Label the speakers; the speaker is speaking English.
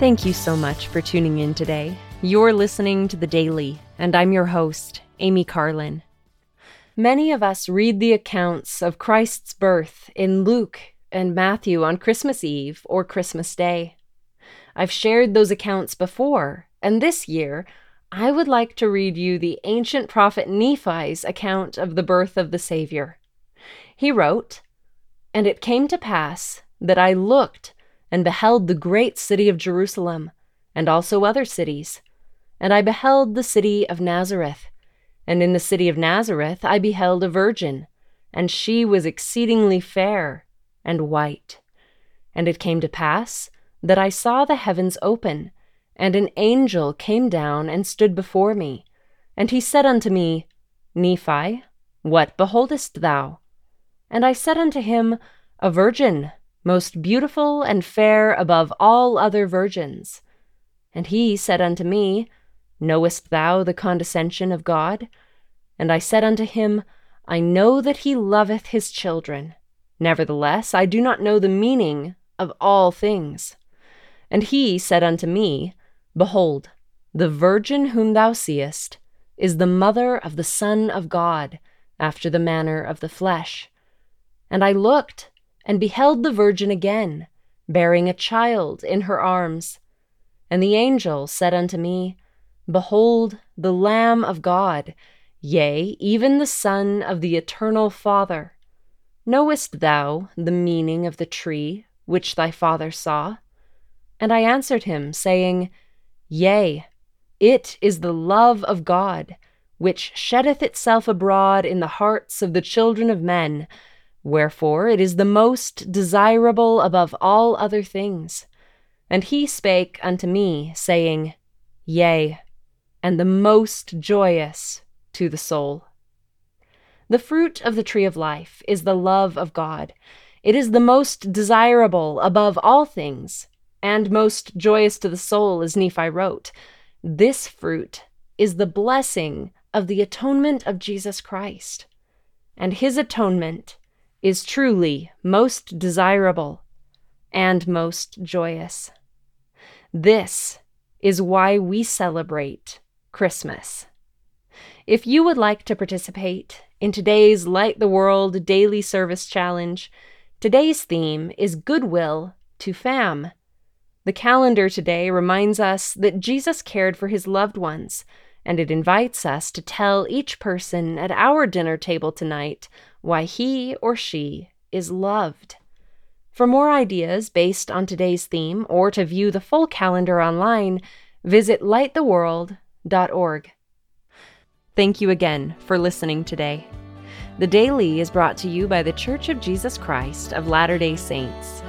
Speaker 1: Thank you so much for tuning in today. You're listening to The Daily, and I'm your host, Amy Carlin. Many of us read the accounts of Christ's birth in Luke and Matthew on Christmas Eve or Christmas Day. I've shared those accounts before, and this year I would like to read you the ancient prophet Nephi's account of the birth of the Savior. He wrote, And it came to pass that I looked and beheld the great city of Jerusalem, and also other cities. And I beheld the city of Nazareth. And in the city of Nazareth I beheld a virgin, and she was exceedingly fair and white. And it came to pass that I saw the heavens open, and an angel came down and stood before me. And he said unto me, Nephi, what beholdest thou? And I said unto him, A virgin, most beautiful and fair above all other virgins. And he said unto me, Knowest thou the condescension of God? And I said unto him, I know that he loveth his children. Nevertheless, I do not know the meaning of all things. And he said unto me, Behold, the virgin whom thou seest is the mother of the Son of God, after the manner of the flesh. And I looked, and beheld the virgin again, bearing a child in her arms. And the angel said unto me, Behold, the Lamb of God, yea, even the Son of the eternal Father. Knowest thou the meaning of the tree which thy father saw? And I answered him, saying, Yea, it is the love of God, which sheddeth itself abroad in the hearts of the children of men, wherefore it is the most desirable above all other things. And he spake unto me, saying, Yea, and the most joyous to the soul. The fruit of the tree of life is the love of God. It is the most desirable above all things and most joyous to the soul, as Nephi wrote. This fruit is the blessing of the atonement of Jesus Christ. And his atonement is truly most desirable and most joyous. This is why we celebrate Christmas. If you would like to participate in today's Light the World Daily Service Challenge, today's theme is Goodwill to Fam. The calendar today reminds us that Jesus cared for his loved ones, and it invites us to tell each person at our dinner table tonight why he or she is loved. For more ideas based on today's theme or to view the full calendar online, visit lighttheworld.org. Thank you again for listening today. The Daily is brought to you by The Church of Jesus Christ of Latter day Saints